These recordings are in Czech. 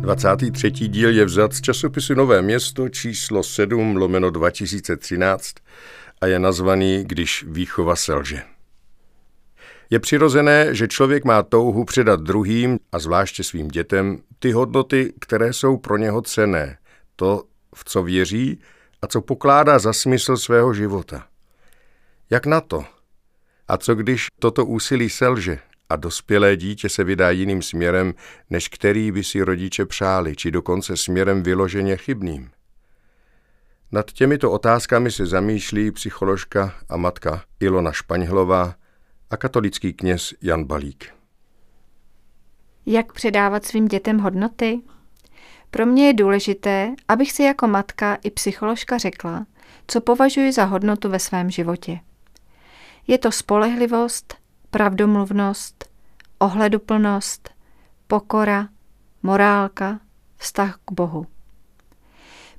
23. díl je vzat z časopisu Nové město číslo 7 lomeno 2013 a je nazvaný Když výchova selže. Je přirozené, že člověk má touhu předat druhým a zvláště svým dětem ty hodnoty, které jsou pro něho cené, to, v co věří a co pokládá za smysl svého života. Jak na to? A co když toto úsilí selže a dospělé dítě se vydá jiným směrem, než který by si rodiče přáli, či dokonce směrem vyloženě chybným. Nad těmito otázkami se zamýšlí psycholožka a matka Ilona Špaňhlová a katolický kněz Jan Balík. Jak předávat svým dětem hodnoty? Pro mě je důležité, abych si jako matka i psycholožka řekla, co považuji za hodnotu ve svém životě. Je to spolehlivost, pravdomluvnost, ohleduplnost, pokora, morálka, vztah k Bohu.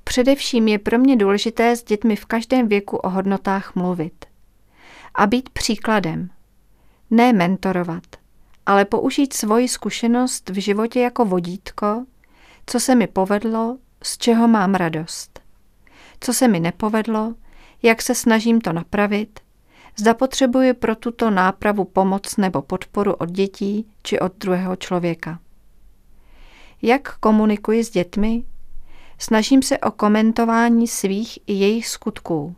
Především je pro mě důležité s dětmi v každém věku o hodnotách mluvit. A být příkladem. Ne mentorovat, ale použít svoji zkušenost v životě jako vodítko, co se mi povedlo, z čeho mám radost. Co se mi nepovedlo, jak se snažím to napravit Zda potřebuje pro tuto nápravu pomoc nebo podporu od dětí či od druhého člověka. Jak komunikuji s dětmi? Snažím se o komentování svých i jejich skutků.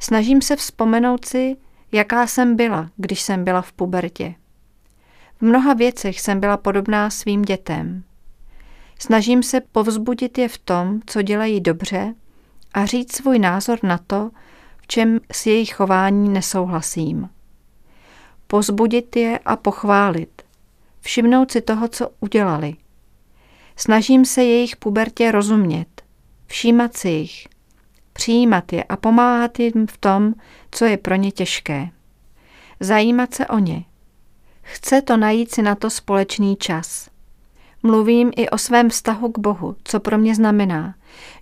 Snažím se vzpomenout si, jaká jsem byla, když jsem byla v pubertě. V mnoha věcech jsem byla podobná svým dětem. Snažím se povzbudit je v tom, co dělají dobře a říct svůj názor na to, v čem s jejich chování nesouhlasím. Pozbudit je a pochválit. Všimnout si toho, co udělali. Snažím se jejich pubertě rozumět, všímat si jich, přijímat je a pomáhat jim v tom, co je pro ně těžké. Zajímat se o ně. Chce to najít si na to společný čas. Mluvím i o svém vztahu k Bohu, co pro mě znamená,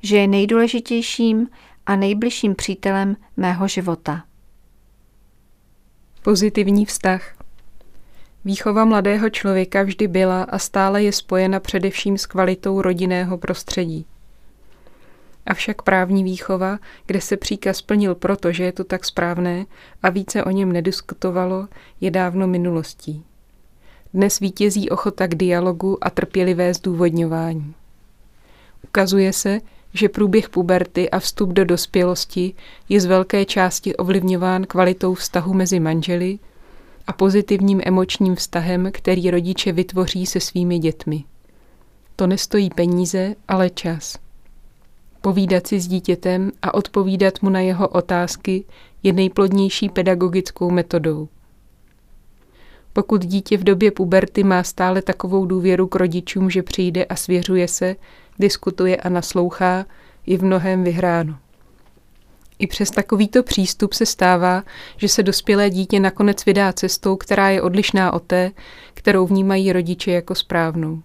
že je nejdůležitějším a nejbližším přítelem mého života. Pozitivní vztah. Výchova mladého člověka vždy byla a stále je spojena především s kvalitou rodinného prostředí. Avšak právní výchova, kde se příkaz plnil proto, že je to tak správné a více o něm nediskutovalo, je dávno minulostí. Dnes vítězí ochota k dialogu a trpělivé zdůvodňování. Ukazuje se, že průběh puberty a vstup do dospělosti je z velké části ovlivňován kvalitou vztahu mezi manželi a pozitivním emočním vztahem, který rodiče vytvoří se svými dětmi. To nestojí peníze, ale čas. Povídat si s dítětem a odpovídat mu na jeho otázky je nejplodnější pedagogickou metodou. Pokud dítě v době puberty má stále takovou důvěru k rodičům, že přijde a svěřuje se, diskutuje a naslouchá, je v mnohem vyhráno. I přes takovýto přístup se stává, že se dospělé dítě nakonec vydá cestou, která je odlišná od té, kterou vnímají rodiče jako správnou.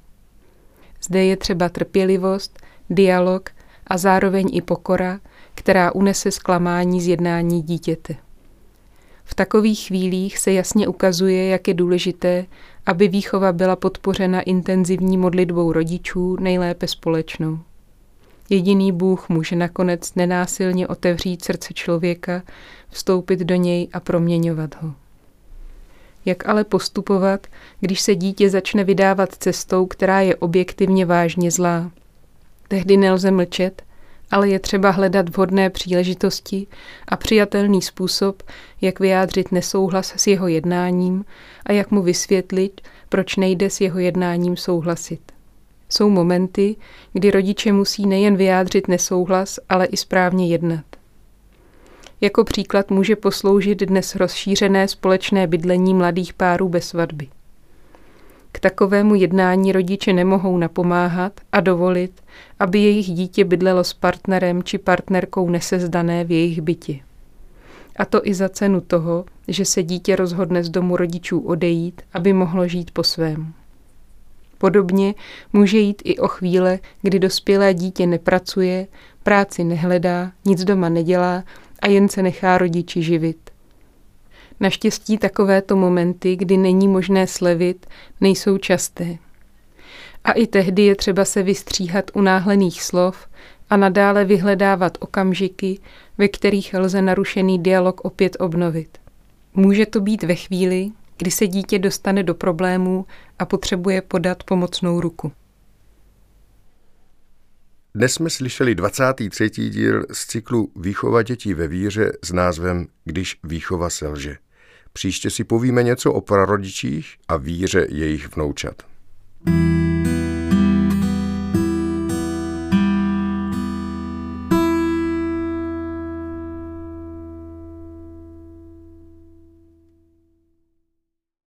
Zde je třeba trpělivost, dialog a zároveň i pokora, která unese zklamání z jednání dítěte. V takových chvílích se jasně ukazuje, jak je důležité, aby výchova byla podpořena intenzivní modlitbou rodičů, nejlépe společnou. Jediný Bůh může nakonec nenásilně otevřít srdce člověka, vstoupit do něj a proměňovat ho. Jak ale postupovat, když se dítě začne vydávat cestou, která je objektivně vážně zlá? Tehdy nelze mlčet, ale je třeba hledat vhodné příležitosti a přijatelný způsob, jak vyjádřit nesouhlas s jeho jednáním a jak mu vysvětlit, proč nejde s jeho jednáním souhlasit. Jsou momenty, kdy rodiče musí nejen vyjádřit nesouhlas, ale i správně jednat. Jako příklad může posloužit dnes rozšířené společné bydlení mladých párů bez svatby. K takovému jednání rodiče nemohou napomáhat a dovolit, aby jejich dítě bydlelo s partnerem či partnerkou nesezdané v jejich bytě. A to i za cenu toho, že se dítě rozhodne z domu rodičů odejít, aby mohlo žít po svém. Podobně může jít i o chvíle, kdy dospělé dítě nepracuje, práci nehledá, nic doma nedělá a jen se nechá rodiči živit. Naštěstí takovéto momenty, kdy není možné slevit, nejsou časté. A i tehdy je třeba se vystříhat unáhlených slov a nadále vyhledávat okamžiky, ve kterých lze narušený dialog opět obnovit. Může to být ve chvíli, kdy se dítě dostane do problémů a potřebuje podat pomocnou ruku. Dnes jsme slyšeli 23. díl z cyklu Výchova dětí ve víře s názvem Když výchova selže. Příště si povíme něco o prarodičích a víře jejich vnoučat. you